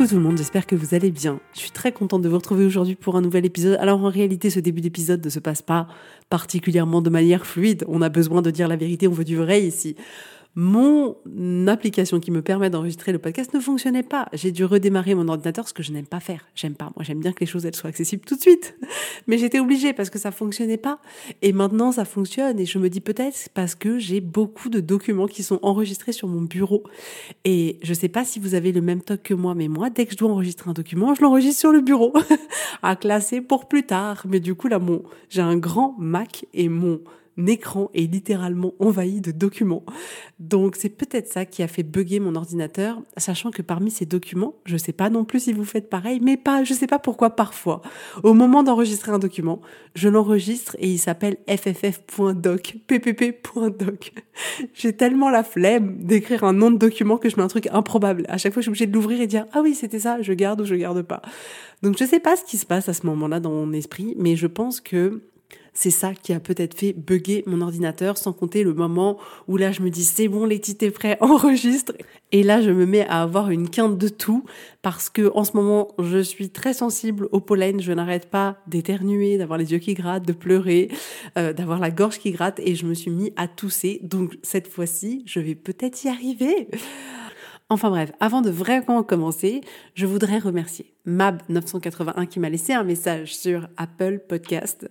Coucou tout le monde, j'espère que vous allez bien. Je suis très contente de vous retrouver aujourd'hui pour un nouvel épisode. Alors en réalité, ce début d'épisode ne se passe pas particulièrement de manière fluide. On a besoin de dire la vérité, on veut du vrai ici mon application qui me permet d'enregistrer le podcast ne fonctionnait pas. J'ai dû redémarrer mon ordinateur, ce que je n'aime pas faire. J'aime pas. Moi, j'aime bien que les choses soient accessibles tout de suite. Mais j'étais obligée parce que ça fonctionnait pas. Et maintenant, ça fonctionne. Et je me dis peut-être parce que j'ai beaucoup de documents qui sont enregistrés sur mon bureau. Et je sais pas si vous avez le même toc que moi, mais moi, dès que je dois enregistrer un document, je l'enregistre sur le bureau à classer pour plus tard. Mais du coup, là, mon, j'ai un grand Mac et mon écran est littéralement envahi de documents. Donc c'est peut-être ça qui a fait bugger mon ordinateur, sachant que parmi ces documents, je sais pas non plus si vous faites pareil, mais pas, je sais pas pourquoi parfois, au moment d'enregistrer un document, je l'enregistre et il s'appelle fff.doc, ppp.doc. J'ai tellement la flemme d'écrire un nom de document que je mets un truc improbable. À chaque fois, je suis obligée de l'ouvrir et dire ah oui c'était ça, je garde ou je garde pas. Donc je sais pas ce qui se passe à ce moment-là dans mon esprit, mais je pense que c'est ça qui a peut-être fait bugger mon ordinateur, sans compter le moment où là je me dis c'est bon, les titres prêt, enregistre. Et là je me mets à avoir une quinte de tout parce que en ce moment je suis très sensible au pollen, je n'arrête pas d'éternuer, d'avoir les yeux qui grattent, de pleurer, euh, d'avoir la gorge qui gratte et je me suis mis à tousser. Donc cette fois-ci je vais peut-être y arriver. Enfin bref, avant de vraiment commencer, je voudrais remercier Mab981 qui m'a laissé un message sur Apple Podcast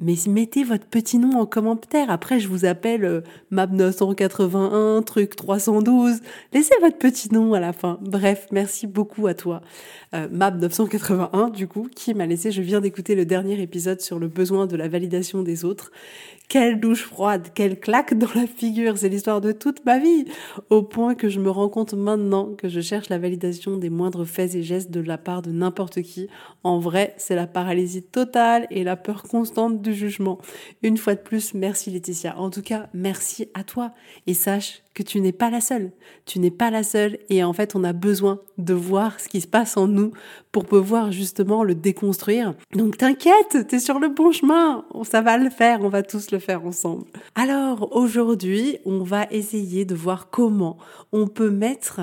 mais mettez votre petit nom en commentaire. Après, je vous appelle euh, Mab 981, truc 312. Laissez votre petit nom à la fin. Bref, merci beaucoup à toi. Euh, Mab 981, du coup, qui m'a laissé, je viens d'écouter le dernier épisode sur le besoin de la validation des autres. Quelle douche froide, quelle claque dans la figure, c'est l'histoire de toute ma vie. Au point que je me rends compte maintenant que je cherche la validation des moindres faits et gestes de la part de n'importe qui. En vrai, c'est la paralysie totale et la peur constante du jugement. Une fois de plus, merci Laetitia. En tout cas, merci à toi. Et sache que tu n'es pas la seule. Tu n'es pas la seule et en fait on a besoin de voir ce qui se passe en nous pour pouvoir justement le déconstruire. Donc t'inquiète, t'es sur le bon chemin, ça va le faire, on va tous le faire ensemble. Alors aujourd'hui on va essayer de voir comment on peut mettre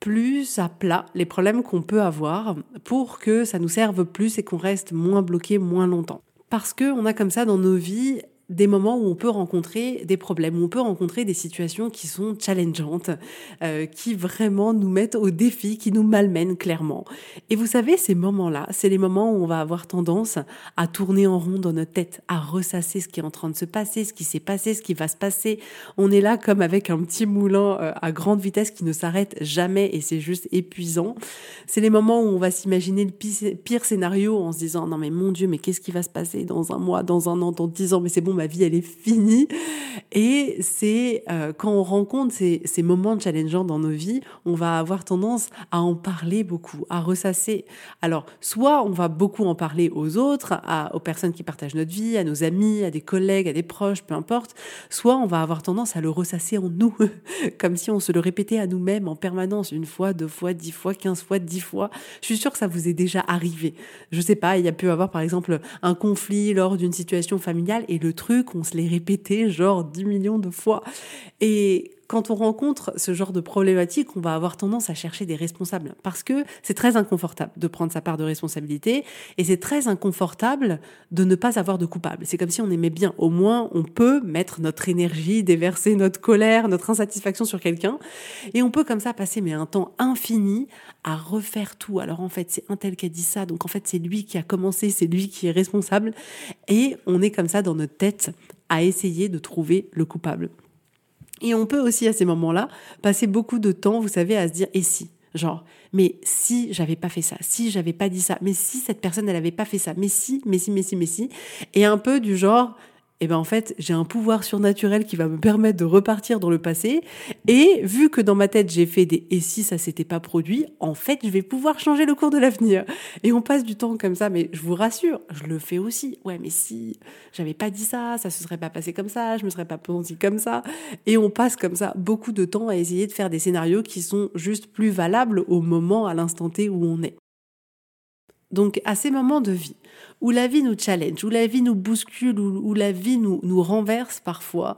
plus à plat les problèmes qu'on peut avoir pour que ça nous serve plus et qu'on reste moins bloqué moins longtemps. Parce que on a comme ça dans nos vies des moments où on peut rencontrer des problèmes, où on peut rencontrer des situations qui sont challengeantes, euh, qui vraiment nous mettent au défi, qui nous malmènent clairement. Et vous savez, ces moments-là, c'est les moments où on va avoir tendance à tourner en rond dans notre tête, à ressasser ce qui est en train de se passer, ce qui s'est passé, ce qui va se passer. On est là comme avec un petit moulin euh, à grande vitesse qui ne s'arrête jamais et c'est juste épuisant. C'est les moments où on va s'imaginer le pire scénario en se disant non mais mon Dieu, mais qu'est-ce qui va se passer dans un mois, dans un an, dans dix ans, mais c'est bon ma vie, elle est finie. Et c'est euh, quand on rencontre ces, ces moments challengeants dans nos vies, on va avoir tendance à en parler beaucoup, à ressasser. Alors, soit on va beaucoup en parler aux autres, aux personnes qui partagent notre vie, à nos amis, à des collègues, à des proches, peu importe, soit on va avoir tendance à le ressasser en nous, comme si on se le répétait à nous-mêmes en permanence, une fois, deux fois, dix fois, quinze fois, dix fois. Je suis sûre que ça vous est déjà arrivé. Je sais pas, il y a pu avoir par exemple un conflit lors d'une situation familiale et le truc, on se l'est répété genre 10 millions de fois. Et quand on rencontre ce genre de problématique, on va avoir tendance à chercher des responsables parce que c'est très inconfortable de prendre sa part de responsabilité et c'est très inconfortable de ne pas avoir de coupable. C'est comme si on aimait bien. Au moins, on peut mettre notre énergie, déverser notre colère, notre insatisfaction sur quelqu'un et on peut comme ça passer mais un temps infini à refaire tout. Alors en fait, c'est un tel qui a dit ça, donc en fait, c'est lui qui a commencé, c'est lui qui est responsable et on est comme ça dans notre tête à essayer de trouver le coupable. Et on peut aussi à ces moments-là passer beaucoup de temps, vous savez, à se dire et si? Genre, mais si j'avais pas fait ça, si j'avais pas dit ça, mais si cette personne elle avait pas fait ça, mais si, mais si, mais si, mais si, et un peu du genre, eh ben en fait, j'ai un pouvoir surnaturel qui va me permettre de repartir dans le passé. Et vu que dans ma tête, j'ai fait des et si ça s'était pas produit, en fait, je vais pouvoir changer le cours de l'avenir. Et on passe du temps comme ça, mais je vous rassure, je le fais aussi. Ouais, mais si j'avais pas dit ça, ça se serait pas passé comme ça, je me serais pas senti comme ça. Et on passe comme ça beaucoup de temps à essayer de faire des scénarios qui sont juste plus valables au moment, à l'instant T où on est. Donc, à ces moments de vie, où la vie nous challenge, où la vie nous bouscule, où, la vie nous, nous renverse parfois,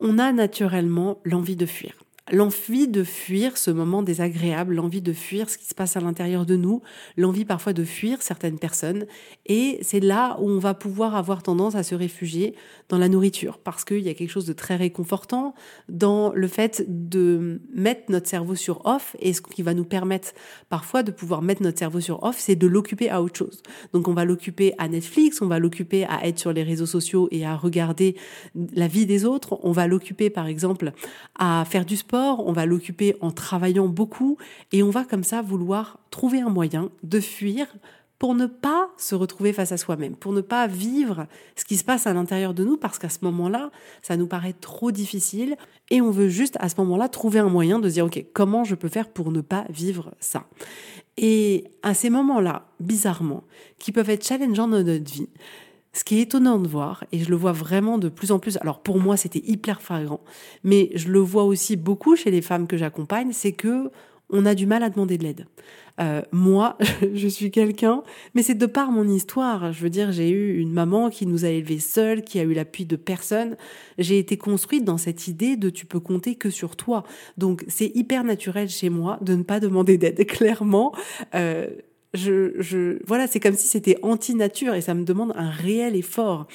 on a naturellement l'envie de fuir l'envie de fuir ce moment désagréable, l'envie de fuir ce qui se passe à l'intérieur de nous, l'envie parfois de fuir certaines personnes. Et c'est là où on va pouvoir avoir tendance à se réfugier dans la nourriture, parce qu'il y a quelque chose de très réconfortant dans le fait de mettre notre cerveau sur off. Et ce qui va nous permettre parfois de pouvoir mettre notre cerveau sur off, c'est de l'occuper à autre chose. Donc on va l'occuper à Netflix, on va l'occuper à être sur les réseaux sociaux et à regarder la vie des autres, on va l'occuper par exemple à faire du sport, on va l'occuper en travaillant beaucoup et on va comme ça vouloir trouver un moyen de fuir pour ne pas se retrouver face à soi-même, pour ne pas vivre ce qui se passe à l'intérieur de nous, parce qu'à ce moment-là, ça nous paraît trop difficile, et on veut juste à ce moment-là trouver un moyen de dire, OK, comment je peux faire pour ne pas vivre ça? Et à ces moments-là, bizarrement, qui peuvent être challengeants dans notre vie, ce qui est étonnant de voir, et je le vois vraiment de plus en plus, alors pour moi c'était hyper flagrant, mais je le vois aussi beaucoup chez les femmes que j'accompagne, c'est que on a du mal à demander de l'aide. Euh, moi, je suis quelqu'un, mais c'est de par mon histoire. Je veux dire, j'ai eu une maman qui nous a élevés seuls, qui a eu l'appui de personne. J'ai été construite dans cette idée de tu peux compter que sur toi. Donc c'est hyper naturel chez moi de ne pas demander d'aide. Clairement, euh, je, je, voilà, c'est comme si c'était anti-nature et ça me demande un réel effort.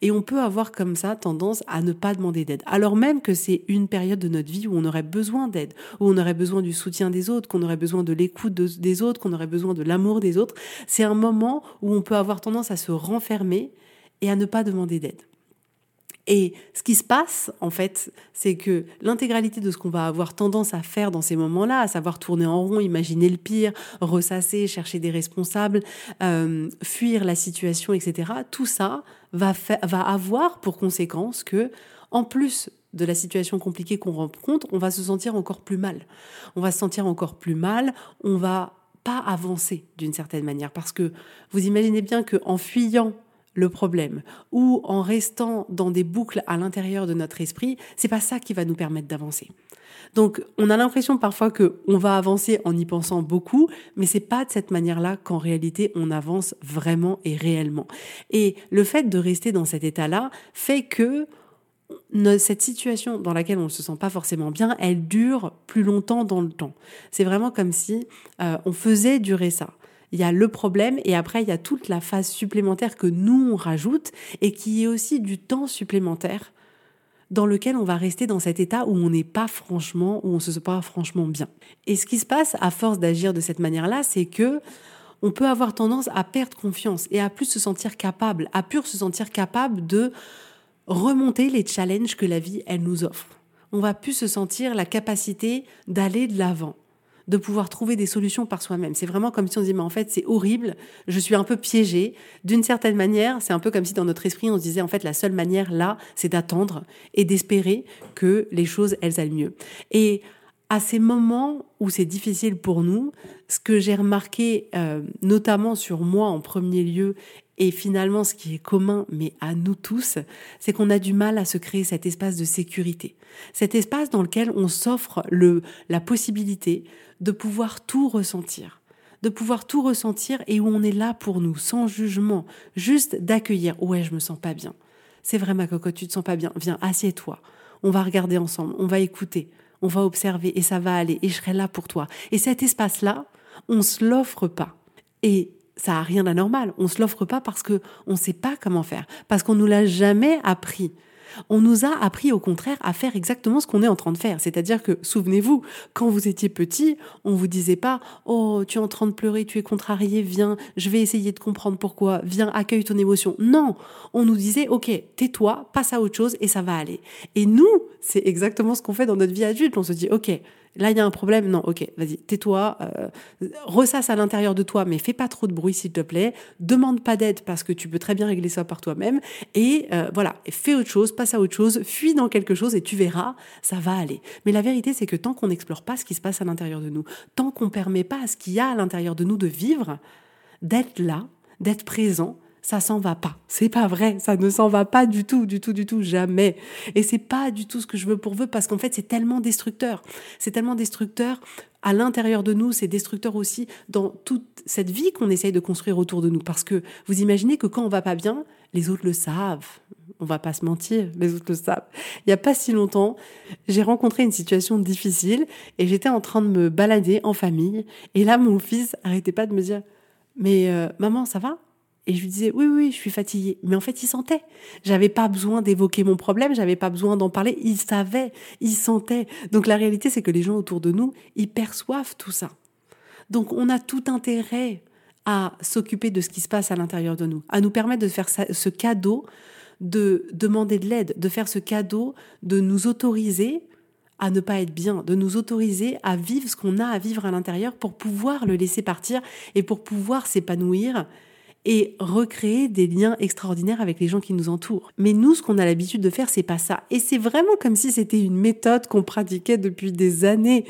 Et on peut avoir comme ça tendance à ne pas demander d'aide. Alors même que c'est une période de notre vie où on aurait besoin d'aide, où on aurait besoin du soutien des autres, qu'on aurait besoin de l'écoute des autres, qu'on aurait besoin de l'amour des autres. C'est un moment où on peut avoir tendance à se renfermer et à ne pas demander d'aide. Et ce qui se passe, en fait, c'est que l'intégralité de ce qu'on va avoir tendance à faire dans ces moments-là, à savoir tourner en rond, imaginer le pire, ressasser, chercher des responsables, euh, fuir la situation, etc., tout ça va, avoir pour conséquence que, en plus de la situation compliquée qu'on rencontre, on va se sentir encore plus mal. On va se sentir encore plus mal, on va pas avancer d'une certaine manière. Parce que vous imaginez bien qu'en fuyant le problème ou en restant dans des boucles à l'intérieur de notre esprit, c'est pas ça qui va nous permettre d'avancer. Donc, on a l'impression parfois que on va avancer en y pensant beaucoup, mais c'est pas de cette manière-là qu'en réalité on avance vraiment et réellement. Et le fait de rester dans cet état-là fait que cette situation dans laquelle on ne se sent pas forcément bien, elle dure plus longtemps dans le temps. C'est vraiment comme si euh, on faisait durer ça il y a le problème et après il y a toute la phase supplémentaire que nous on rajoute et qui est aussi du temps supplémentaire dans lequel on va rester dans cet état où on n'est pas franchement, où on se sent pas franchement bien. Et ce qui se passe à force d'agir de cette manière-là, c'est que on peut avoir tendance à perdre confiance et à plus se sentir capable, à plus se sentir capable de remonter les challenges que la vie elle nous offre. On va plus se sentir la capacité d'aller de l'avant de pouvoir trouver des solutions par soi-même. C'est vraiment comme si on se dit, mais en fait, c'est horrible, je suis un peu piégée. D'une certaine manière, c'est un peu comme si dans notre esprit, on se disait, en fait, la seule manière là, c'est d'attendre et d'espérer que les choses, elles aillent mieux. Et à ces moments où c'est difficile pour nous, ce que j'ai remarqué, euh, notamment sur moi en premier lieu, et finalement, ce qui est commun, mais à nous tous, c'est qu'on a du mal à se créer cet espace de sécurité. Cet espace dans lequel on s'offre le, la possibilité de pouvoir tout ressentir. De pouvoir tout ressentir et où on est là pour nous, sans jugement. Juste d'accueillir. Ouais, je me sens pas bien. C'est vrai, ma cocotte, tu te sens pas bien. Viens, assieds-toi On va regarder ensemble, on va écouter, on va observer et ça va aller et je serai là pour toi. Et cet espace-là, on se l'offre pas. Et ça a rien d'anormal. On se l'offre pas parce que on sait pas comment faire, parce qu'on nous l'a jamais appris. On nous a appris au contraire à faire exactement ce qu'on est en train de faire. C'est-à-dire que, souvenez-vous, quand vous étiez petit, on vous disait pas, oh, tu es en train de pleurer, tu es contrarié, viens, je vais essayer de comprendre pourquoi, viens, accueille ton émotion. Non, on nous disait, ok, tais-toi, passe à autre chose et ça va aller. Et nous, c'est exactement ce qu'on fait dans notre vie adulte. On se dit, ok, Là, il y a un problème. Non, ok, vas-y, tais-toi, euh, ressasse à l'intérieur de toi, mais fais pas trop de bruit, s'il te plaît. Demande pas d'aide parce que tu peux très bien régler ça par toi-même. Et euh, voilà, fais autre chose, passe à autre chose, fuis dans quelque chose et tu verras, ça va aller. Mais la vérité, c'est que tant qu'on n'explore pas ce qui se passe à l'intérieur de nous, tant qu'on permet pas à ce qu'il y a à l'intérieur de nous de vivre, d'être là, d'être présent, ça s'en va pas. C'est pas vrai, ça ne s'en va pas du tout, du tout, du tout, jamais. Et c'est pas du tout ce que je veux pour vous parce qu'en fait, c'est tellement destructeur. C'est tellement destructeur à l'intérieur de nous, c'est destructeur aussi dans toute cette vie qu'on essaye de construire autour de nous. Parce que vous imaginez que quand on va pas bien, les autres le savent. On va pas se mentir, les autres le savent. Il y a pas si longtemps, j'ai rencontré une situation difficile et j'étais en train de me balader en famille. Et là, mon fils arrêtait pas de me dire, mais euh, maman, ça va? Et je lui disais, oui, oui, je suis fatiguée. Mais en fait, il sentait. J'avais pas besoin d'évoquer mon problème, j'avais pas besoin d'en parler. Il savait, il sentait. Donc la réalité, c'est que les gens autour de nous, ils perçoivent tout ça. Donc on a tout intérêt à s'occuper de ce qui se passe à l'intérieur de nous, à nous permettre de faire ce cadeau de demander de l'aide, de faire ce cadeau de nous autoriser à ne pas être bien, de nous autoriser à vivre ce qu'on a à vivre à l'intérieur pour pouvoir le laisser partir et pour pouvoir s'épanouir et recréer des liens extraordinaires avec les gens qui nous entourent. Mais nous, ce qu'on a l'habitude de faire, c'est pas ça. Et c'est vraiment comme si c'était une méthode qu'on pratiquait depuis des années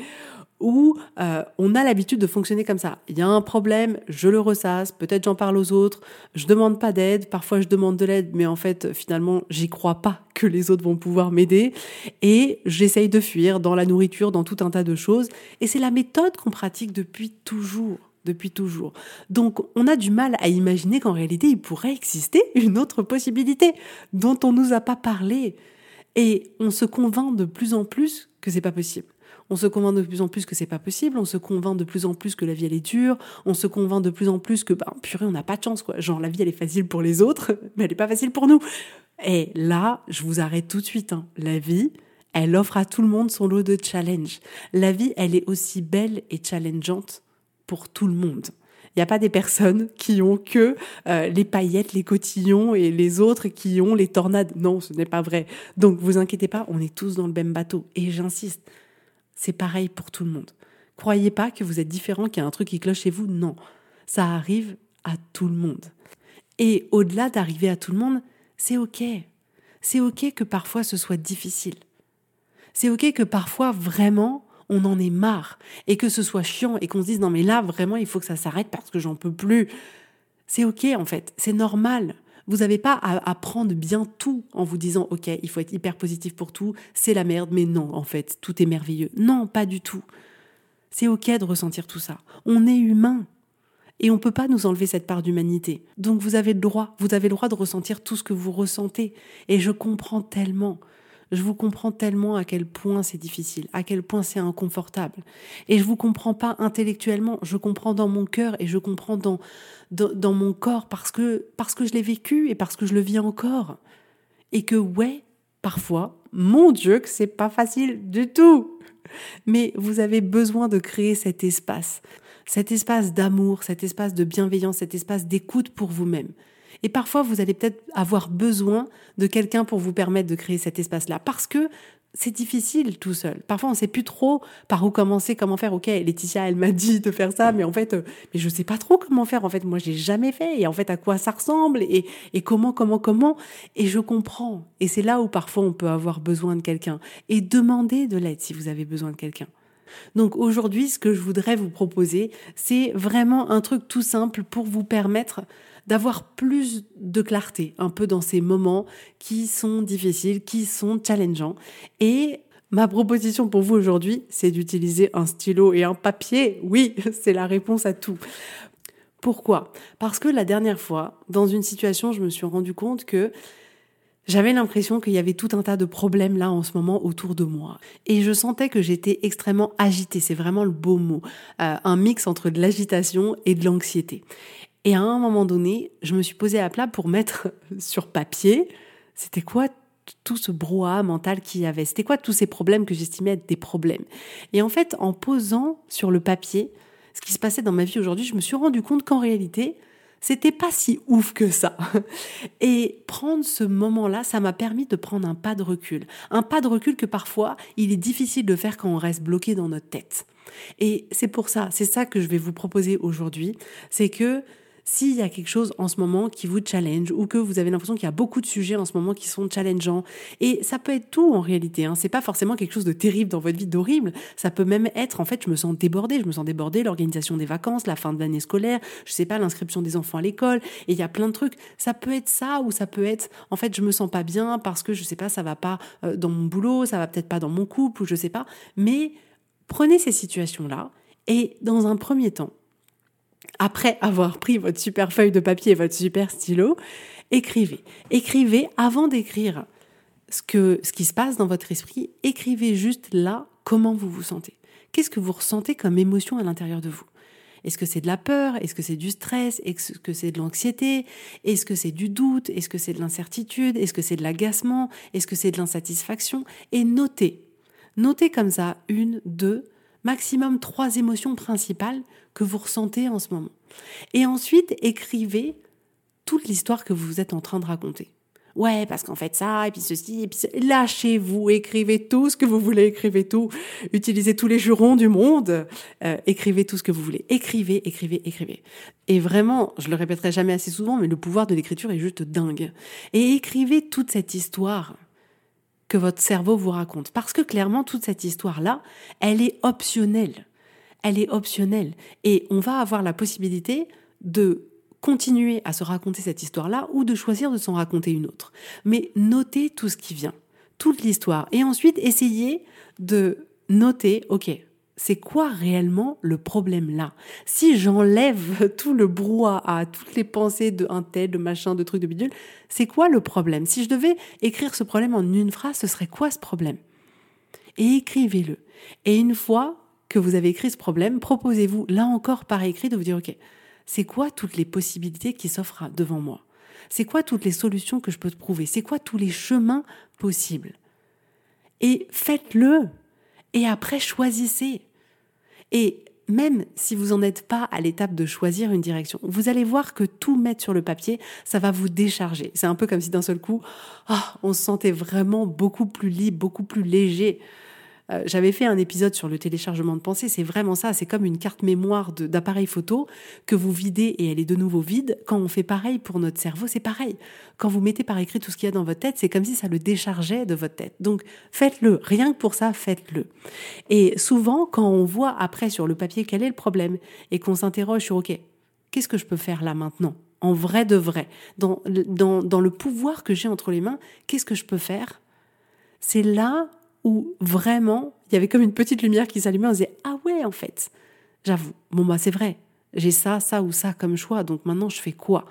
où euh, on a l'habitude de fonctionner comme ça. Il y a un problème, je le ressasse, peut-être j'en parle aux autres, je demande pas d'aide, parfois je demande de l'aide, mais en fait finalement j'y crois pas que les autres vont pouvoir m'aider, et j'essaye de fuir dans la nourriture, dans tout un tas de choses, et c'est la méthode qu'on pratique depuis toujours depuis toujours. Donc on a du mal à imaginer qu'en réalité il pourrait exister une autre possibilité dont on nous a pas parlé et on se convainc de plus en plus que c'est pas possible. On se convainc de plus en plus que c'est pas possible, on se convainc de plus en plus que la vie elle est dure, on se convainc de plus en plus que ben purée on n'a pas de chance quoi. Genre la vie elle est facile pour les autres, mais elle est pas facile pour nous. Et là, je vous arrête tout de suite. Hein. La vie, elle offre à tout le monde son lot de challenges. La vie, elle est aussi belle et challengeante pour tout le monde. Il n'y a pas des personnes qui ont que euh, les paillettes, les cotillons et les autres qui ont les tornades. Non, ce n'est pas vrai. Donc vous inquiétez pas, on est tous dans le même bateau. Et j'insiste, c'est pareil pour tout le monde. Croyez pas que vous êtes différent, qu'il y a un truc qui cloche chez vous. Non, ça arrive à tout le monde. Et au-delà d'arriver à tout le monde, c'est ok. C'est ok que parfois ce soit difficile. C'est ok que parfois vraiment on en est marre et que ce soit chiant et qu'on se dise non mais là vraiment il faut que ça s'arrête parce que j'en peux plus. C'est ok en fait, c'est normal. Vous n'avez pas à, prendre bien tout en vous disant ok il faut être hyper positif pour tout, c'est la merde mais non en fait tout est merveilleux. Non pas du tout. C'est ok de ressentir tout ça. On est humain. Et on ne peut pas nous enlever cette part d'humanité. Donc vous avez le droit, vous avez le droit de ressentir tout ce que vous ressentez. Et je comprends tellement je vous comprends tellement à quel point c'est difficile, à quel point c'est inconfortable. Et je vous comprends pas intellectuellement, je comprends dans mon cœur et je comprends dans, dans, mon corps parce que, parce que je l'ai vécu et parce que je le vis encore. Et que ouais, parfois, mon Dieu, que c'est pas facile du tout. Mais vous avez besoin de créer cet espace, cet espace d'amour, cet espace de bienveillance, cet espace d'écoute pour vous-même. Et parfois, vous allez peut-être avoir besoin de quelqu'un pour vous permettre de créer cet espace-là. Parce que c'est difficile tout seul. Parfois, on ne sait plus trop par où commencer, comment faire. Ok, Laetitia, elle m'a dit de faire ça, mais en fait, euh, mais je sais pas trop comment faire. En fait, moi, j'ai jamais fait. Et en fait, à quoi ça ressemble et, et comment, comment, comment. Et je comprends. Et c'est là où parfois on peut avoir besoin de quelqu'un. Et demander de l'aide si vous avez besoin de quelqu'un. Donc aujourd'hui, ce que je voudrais vous proposer, c'est vraiment un truc tout simple pour vous permettre d'avoir plus de clarté un peu dans ces moments qui sont difficiles, qui sont challengeants. Et ma proposition pour vous aujourd'hui, c'est d'utiliser un stylo et un papier. Oui, c'est la réponse à tout. Pourquoi? Parce que la dernière fois, dans une situation, je me suis rendu compte que J'avais l'impression qu'il y avait tout un tas de problèmes là en ce moment autour de moi. Et je sentais que j'étais extrêmement agitée, c'est vraiment le beau mot. Euh, un mix entre de l'agitation et de l'anxiété. Et à un moment donné, je me suis posée à plat pour mettre sur papier, c'était quoi tout ce brouhaha mental qu'il y avait? C'était quoi tous ces problèmes que j'estimais être des problèmes? Et en fait, en posant sur le papier ce qui se passait dans ma vie aujourd'hui, je me suis rendu compte qu'en réalité, c'était pas si ouf que ça. Et prendre ce moment-là, ça m'a permis de prendre un pas de recul. Un pas de recul que parfois, il est difficile de faire quand on reste bloqué dans notre tête. Et c'est pour ça, c'est ça que je vais vous proposer aujourd'hui, c'est que s'il y a quelque chose en ce moment qui vous challenge ou que vous avez l'impression qu'il y a beaucoup de sujets en ce moment qui sont challengeants, et ça peut être tout en réalité, hein. c'est pas forcément quelque chose de terrible dans votre vie, d'horrible, ça peut même être en fait je me sens débordée, je me sens débordée, l'organisation des vacances, la fin de l'année scolaire, je sais pas, l'inscription des enfants à l'école, et il y a plein de trucs, ça peut être ça ou ça peut être en fait je me sens pas bien parce que je sais pas, ça va pas euh, dans mon boulot, ça va peut-être pas dans mon couple ou je sais pas, mais prenez ces situations-là et dans un premier temps, après avoir pris votre super feuille de papier et votre super stylo, écrivez. Écrivez avant d'écrire ce, que, ce qui se passe dans votre esprit. Écrivez juste là comment vous vous sentez. Qu'est-ce que vous ressentez comme émotion à l'intérieur de vous? Est-ce que c'est de la peur? Est-ce que c'est du stress? Est-ce que c'est de l'anxiété? Est-ce que c'est du doute? Est-ce que c'est de l'incertitude? Est-ce que c'est de l'agacement? Est-ce que c'est de l'insatisfaction? Et notez. Notez comme ça une, deux, maximum trois émotions principales que vous ressentez en ce moment. Et ensuite, écrivez toute l'histoire que vous êtes en train de raconter. Ouais, parce qu'en fait ça, et puis ceci, et puis lâchez-vous, écrivez tout ce que vous voulez, écrivez tout, utilisez tous les jurons du monde, euh, écrivez tout ce que vous voulez, écrivez, écrivez, écrivez. Et vraiment, je le répéterai jamais assez souvent, mais le pouvoir de l'écriture est juste dingue. Et écrivez toute cette histoire que votre cerveau vous raconte. Parce que clairement, toute cette histoire-là, elle est optionnelle. Elle est optionnelle. Et on va avoir la possibilité de continuer à se raconter cette histoire-là ou de choisir de s'en raconter une autre. Mais notez tout ce qui vient, toute l'histoire. Et ensuite, essayez de noter, OK, c'est quoi réellement le problème là? Si j'enlève tout le brouhaha, toutes les pensées de un tel, de machin, de trucs, de bidule, c'est quoi le problème? Si je devais écrire ce problème en une phrase, ce serait quoi ce problème? Et écrivez-le. Et une fois que vous avez écrit ce problème, proposez-vous, là encore par écrit, de vous dire, OK, c'est quoi toutes les possibilités qui s'offrent devant moi? C'est quoi toutes les solutions que je peux trouver? C'est quoi tous les chemins possibles? Et faites-le et après, choisissez. Et même si vous n'en êtes pas à l'étape de choisir une direction, vous allez voir que tout mettre sur le papier, ça va vous décharger. C'est un peu comme si d'un seul coup, ah, on se sentait vraiment beaucoup plus libre, beaucoup plus léger. Euh, j'avais fait un épisode sur le téléchargement de pensée, c'est vraiment ça, c'est comme une carte mémoire d'appareil photo que vous videz et elle est de nouveau vide. Quand on fait pareil pour notre cerveau, c'est pareil. Quand vous mettez par écrit tout ce qu'il y a dans votre tête, c'est comme si ça le déchargeait de votre tête. Donc faites-le, rien que pour ça, faites-le. Et souvent, quand on voit après sur le papier quel est le problème et qu'on s'interroge sur, OK, qu'est-ce que je peux faire là maintenant en vrai de vrai, dans, dans, dans le pouvoir que j'ai entre les mains, qu'est-ce que je peux faire? C'est là où vraiment, il y avait comme une petite lumière qui s'allumait, on disait Ah ouais, en fait, j'avoue, bon, bah, c'est vrai, j'ai ça, ça ou ça comme choix, donc maintenant je fais quoi?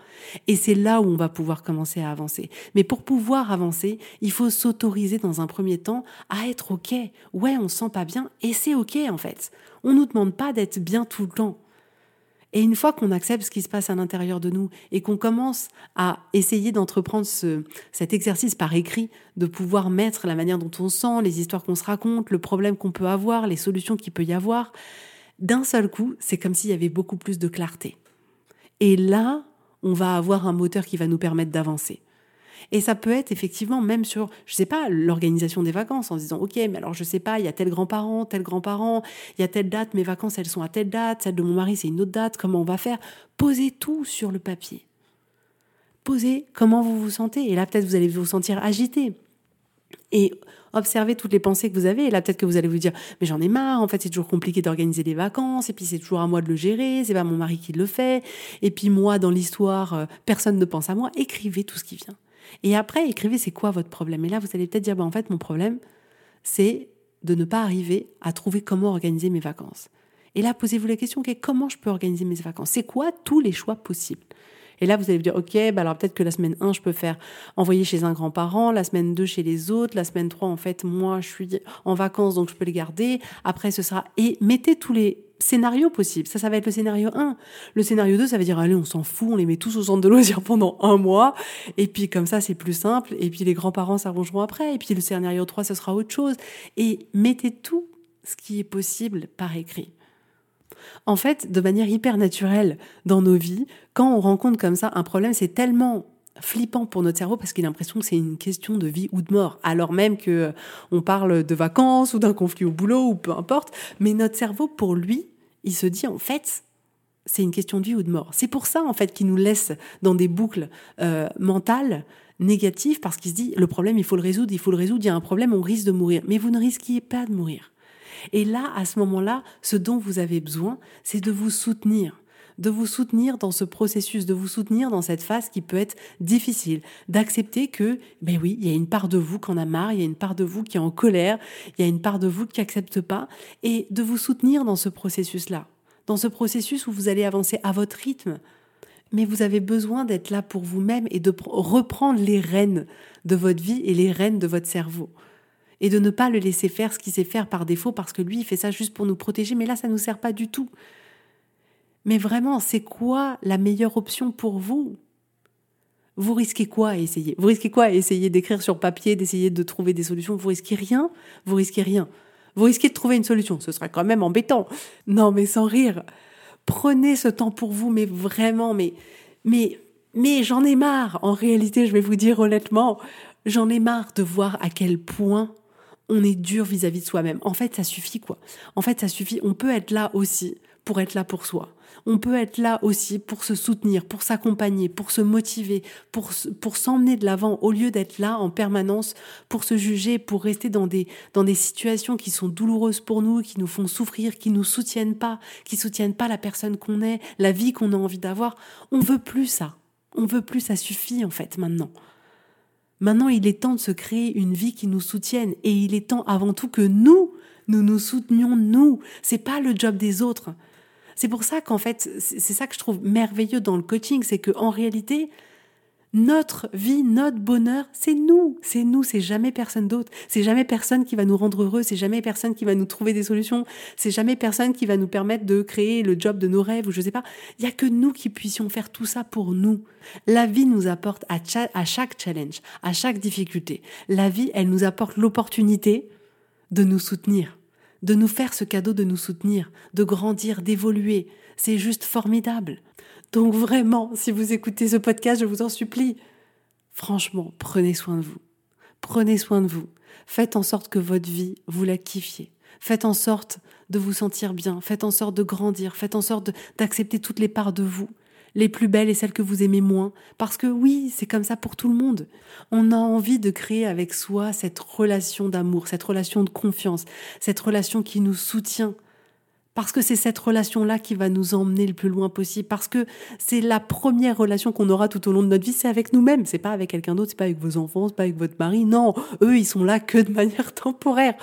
Et c'est là où on va pouvoir commencer à avancer. Mais pour pouvoir avancer, il faut s'autoriser dans un premier temps à être OK. Ouais, on se sent pas bien, et c'est OK en fait. On nous demande pas d'être bien tout le temps. Et une fois qu'on accepte ce qui se passe à l'intérieur de nous et qu'on commence à essayer d'entreprendre ce, cet exercice par écrit, de pouvoir mettre la manière dont on sent, les histoires qu'on se raconte, le problème qu'on peut avoir, les solutions qu'il peut y avoir, d'un seul coup, c'est comme s'il y avait beaucoup plus de clarté. Et là, on va avoir un moteur qui va nous permettre d'avancer. Et ça peut être effectivement même sur, je sais pas, l'organisation des vacances en disant, OK, mais alors je sais pas, il y a tel grand-parent, tel grand-parent, il y a telle date, mes vacances elles sont à telle date, celle de mon mari c'est une autre date, comment on va faire? Posez tout sur le papier. Posez comment vous vous sentez. Et là peut-être vous allez vous sentir agité. Et observez toutes les pensées que vous avez. Et là, peut-être que vous allez vous dire, mais j'en ai marre. En fait, c'est toujours compliqué d'organiser des vacances. Et puis, c'est toujours à moi de le gérer. C'est pas mon mari qui le fait. Et puis, moi, dans l'histoire, euh, personne ne pense à moi. Écrivez tout ce qui vient. Et après, écrivez c'est quoi votre problème? Et là, vous allez peut-être dire, bah, en fait, mon problème, c'est de ne pas arriver à trouver comment organiser mes vacances. Et là, posez-vous la question, comment je peux organiser mes vacances? C'est quoi tous les choix possibles? Et là, vous allez vous dire, OK, bah alors peut-être que la semaine 1, je peux faire envoyer chez un grand-parent, la semaine 2 chez les autres, la semaine 3, en fait, moi, je suis en vacances, donc je peux les garder. Après, ce sera... Et mettez tous les scénarios possibles. Ça, ça va être le scénario 1. Le scénario 2, ça veut dire, allez, on s'en fout, on les met tous au centre de loisirs pendant un mois. Et puis, comme ça, c'est plus simple. Et puis, les grands-parents s'arrangeront après. Et puis, le scénario 3, ce sera autre chose. Et mettez tout ce qui est possible par écrit. En fait, de manière hyper naturelle dans nos vies, quand on rencontre comme ça un problème, c'est tellement flippant pour notre cerveau parce qu'il a l'impression que c'est une question de vie ou de mort, alors même que euh, on parle de vacances ou d'un conflit au boulot ou peu importe, mais notre cerveau pour lui, il se dit en fait, c'est une question de vie ou de mort. C'est pour ça en fait qu'il nous laisse dans des boucles euh, mentales négatives parce qu'il se dit le problème il faut le résoudre, il faut le résoudre, il y a un problème, on risque de mourir. Mais vous ne risquiez pas de mourir. Et là, à ce moment-là, ce dont vous avez besoin, c'est de vous soutenir de vous soutenir dans ce processus, de vous soutenir dans cette phase qui peut être difficile, d'accepter que, ben oui, il y a une part de vous qui en a marre, il y a une part de vous qui est en colère, il y a une part de vous qui accepte pas, et de vous soutenir dans ce processus-là, dans ce processus où vous allez avancer à votre rythme. Mais vous avez besoin d'être là pour vous-même et de reprendre les rênes de votre vie et les rênes de votre cerveau et de ne pas le laisser faire ce qu'il sait faire par défaut parce que lui, il fait ça juste pour nous protéger, mais là, ça ne nous sert pas du tout. Mais vraiment, c'est quoi la meilleure option pour vous? Vous risquez quoi à essayer? Vous risquez quoi à essayer d'écrire sur papier, d'essayer de trouver des solutions? Vous risquez rien? Vous risquez rien. Vous risquez de trouver une solution. Ce serait quand même embêtant. Non, mais sans rire. Prenez ce temps pour vous, mais vraiment, mais, mais, mais j'en ai marre. En réalité, je vais vous dire honnêtement, j'en ai marre de voir à quel point on est dur vis-à-vis de soi-même. En fait, ça suffit quoi. En fait, ça suffit. On peut être là aussi pour être là pour soi. On peut être là aussi pour se soutenir, pour s'accompagner, pour se motiver, pour, pour s'emmener de l'avant, au lieu d'être là en permanence pour se juger, pour rester dans des, dans des situations qui sont douloureuses pour nous, qui nous font souffrir, qui nous soutiennent pas, qui soutiennent pas la personne qu'on est, la vie qu'on a envie d'avoir. On veut plus ça. On veut plus, ça suffit en fait maintenant. Maintenant, il est temps de se créer une vie qui nous soutienne et il est temps avant tout que nous, nous nous soutenions nous. C'est pas le job des autres. C'est pour ça qu'en fait, c'est ça que je trouve merveilleux dans le coaching, c'est qu'en réalité, notre vie, notre bonheur, c'est nous, c'est nous, c'est jamais personne d'autre. C'est jamais personne qui va nous rendre heureux, c'est jamais personne qui va nous trouver des solutions, c'est jamais personne qui va nous permettre de créer le job de nos rêves ou je sais pas. Il y a que nous qui puissions faire tout ça pour nous. La vie nous apporte à, à chaque challenge, à chaque difficulté. La vie, elle nous apporte l'opportunité de nous soutenir, de nous faire ce cadeau de nous soutenir, de grandir, d'évoluer. C'est juste formidable. Donc vraiment, si vous écoutez ce podcast, je vous en supplie, franchement, prenez soin de vous. Prenez soin de vous. Faites en sorte que votre vie, vous la kiffiez. Faites en sorte de vous sentir bien. Faites en sorte de grandir. Faites en sorte d'accepter toutes les parts de vous les plus belles et celles que vous aimez moins. Parce que oui, c'est comme ça pour tout le monde. On a envie de créer avec soi cette relation d'amour, cette relation de confiance, cette relation qui nous soutient, parce que c'est cette relation-là qui va nous emmener le plus loin possible. Parce que c'est la première relation qu'on aura tout au long de notre vie, c'est avec nous-mêmes. C'est pas avec quelqu'un d'autre, c'est pas avec vos enfants, c'est pas avec votre mari. Non, eux, ils sont là que de manière temporaire.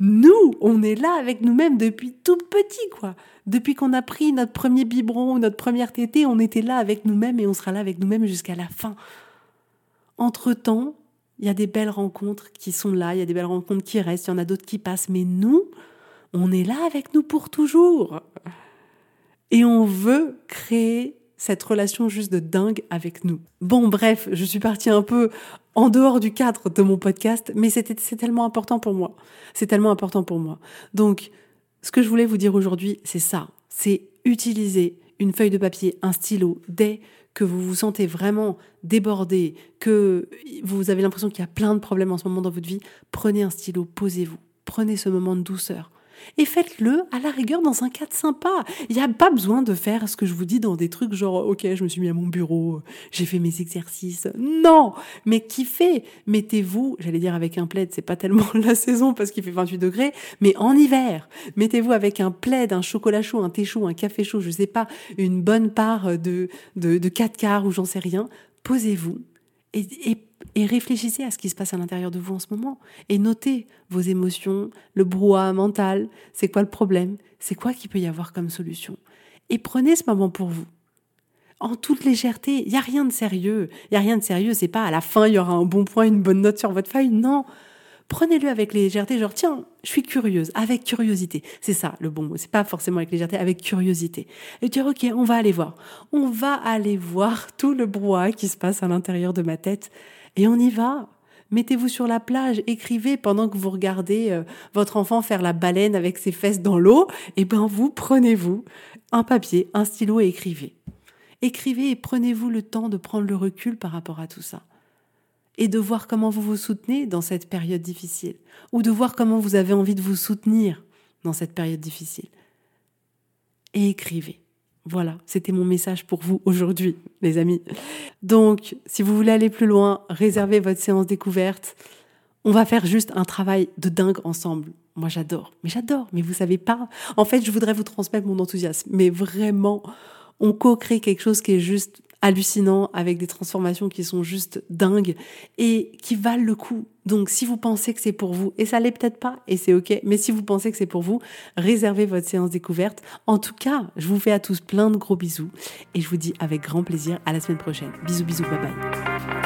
Nous, on est là avec nous-mêmes depuis tout petit, quoi. Depuis qu'on a pris notre premier biberon ou notre première tétée, on était là avec nous-mêmes et on sera là avec nous-mêmes jusqu'à la fin. Entre-temps, il y a des belles rencontres qui sont là, il y a des belles rencontres qui restent, il y en a d'autres qui passent, mais nous, on est là avec nous pour toujours. Et on veut créer cette relation juste de dingue avec nous. Bon, bref, je suis partie un peu en dehors du cadre de mon podcast, mais c'est tellement important pour moi. C'est tellement important pour moi. Donc, ce que je voulais vous dire aujourd'hui, c'est ça. C'est utiliser une feuille de papier, un stylo, dès que vous vous sentez vraiment débordé, que vous avez l'impression qu'il y a plein de problèmes en ce moment dans votre vie, prenez un stylo, posez-vous, prenez ce moment de douceur, et faites-le à la rigueur dans un cadre sympa. Il n'y a pas besoin de faire ce que je vous dis dans des trucs genre, ok, je me suis mis à mon bureau, j'ai fait mes exercices. Non, mais kiffez. Mettez-vous, j'allais dire avec un plaid, c'est pas tellement la saison parce qu'il fait 28 degrés, mais en hiver, mettez-vous avec un plaid, un chocolat chaud, un thé chaud, un café chaud, je sais pas, une bonne part de, de, de 4 quarts ou j'en sais rien. Posez-vous et, et et réfléchissez à ce qui se passe à l'intérieur de vous en ce moment et notez vos émotions, le brouhaha mental, c'est quoi le problème, c'est quoi qu'il peut y avoir comme solution? Et prenez ce moment pour vous. en toute légèreté. Il y a rien de sérieux. Il y a rien de sérieux. C'est pas à la fin il y aura un bon point, une bonne note sur votre feuille. Non. Prenez-le avec légèreté, genre tiens, je suis curieuse, avec curiosité. C'est ça le bon mot. C'est pas forcément avec légèreté, avec curiosité. Et dire ok, on va aller voir. On va aller voir tout le brouhaha qui se passe à l'intérieur de ma tête. Et on y va. Mettez-vous sur la plage, écrivez pendant que vous regardez euh, votre enfant faire la baleine avec ses fesses dans l'eau. Et eh ben vous prenez-vous un papier, un stylo et écrivez. Écrivez et prenez-vous le temps de prendre le recul par rapport à tout ça. Et de voir comment vous vous soutenez dans cette période difficile. Ou de voir comment vous avez envie de vous soutenir dans cette période difficile. Et écrivez. Voilà, c'était mon message pour vous aujourd'hui, les amis. Donc, si vous voulez aller plus loin, réservez votre séance découverte. On va faire juste un travail de dingue ensemble. Moi, j'adore. Mais j'adore. Mais vous savez pas. En fait, je voudrais vous transmettre mon enthousiasme. Mais vraiment, on co-crée quelque chose qui est juste hallucinant, avec des transformations qui sont juste dingues et qui valent le coup. Donc si vous pensez que c'est pour vous, et ça l'est peut-être pas, et c'est ok, mais si vous pensez que c'est pour vous, réservez votre séance découverte. En tout cas, je vous fais à tous plein de gros bisous, et je vous dis avec grand plaisir à la semaine prochaine. Bisous, bisous, bye bye.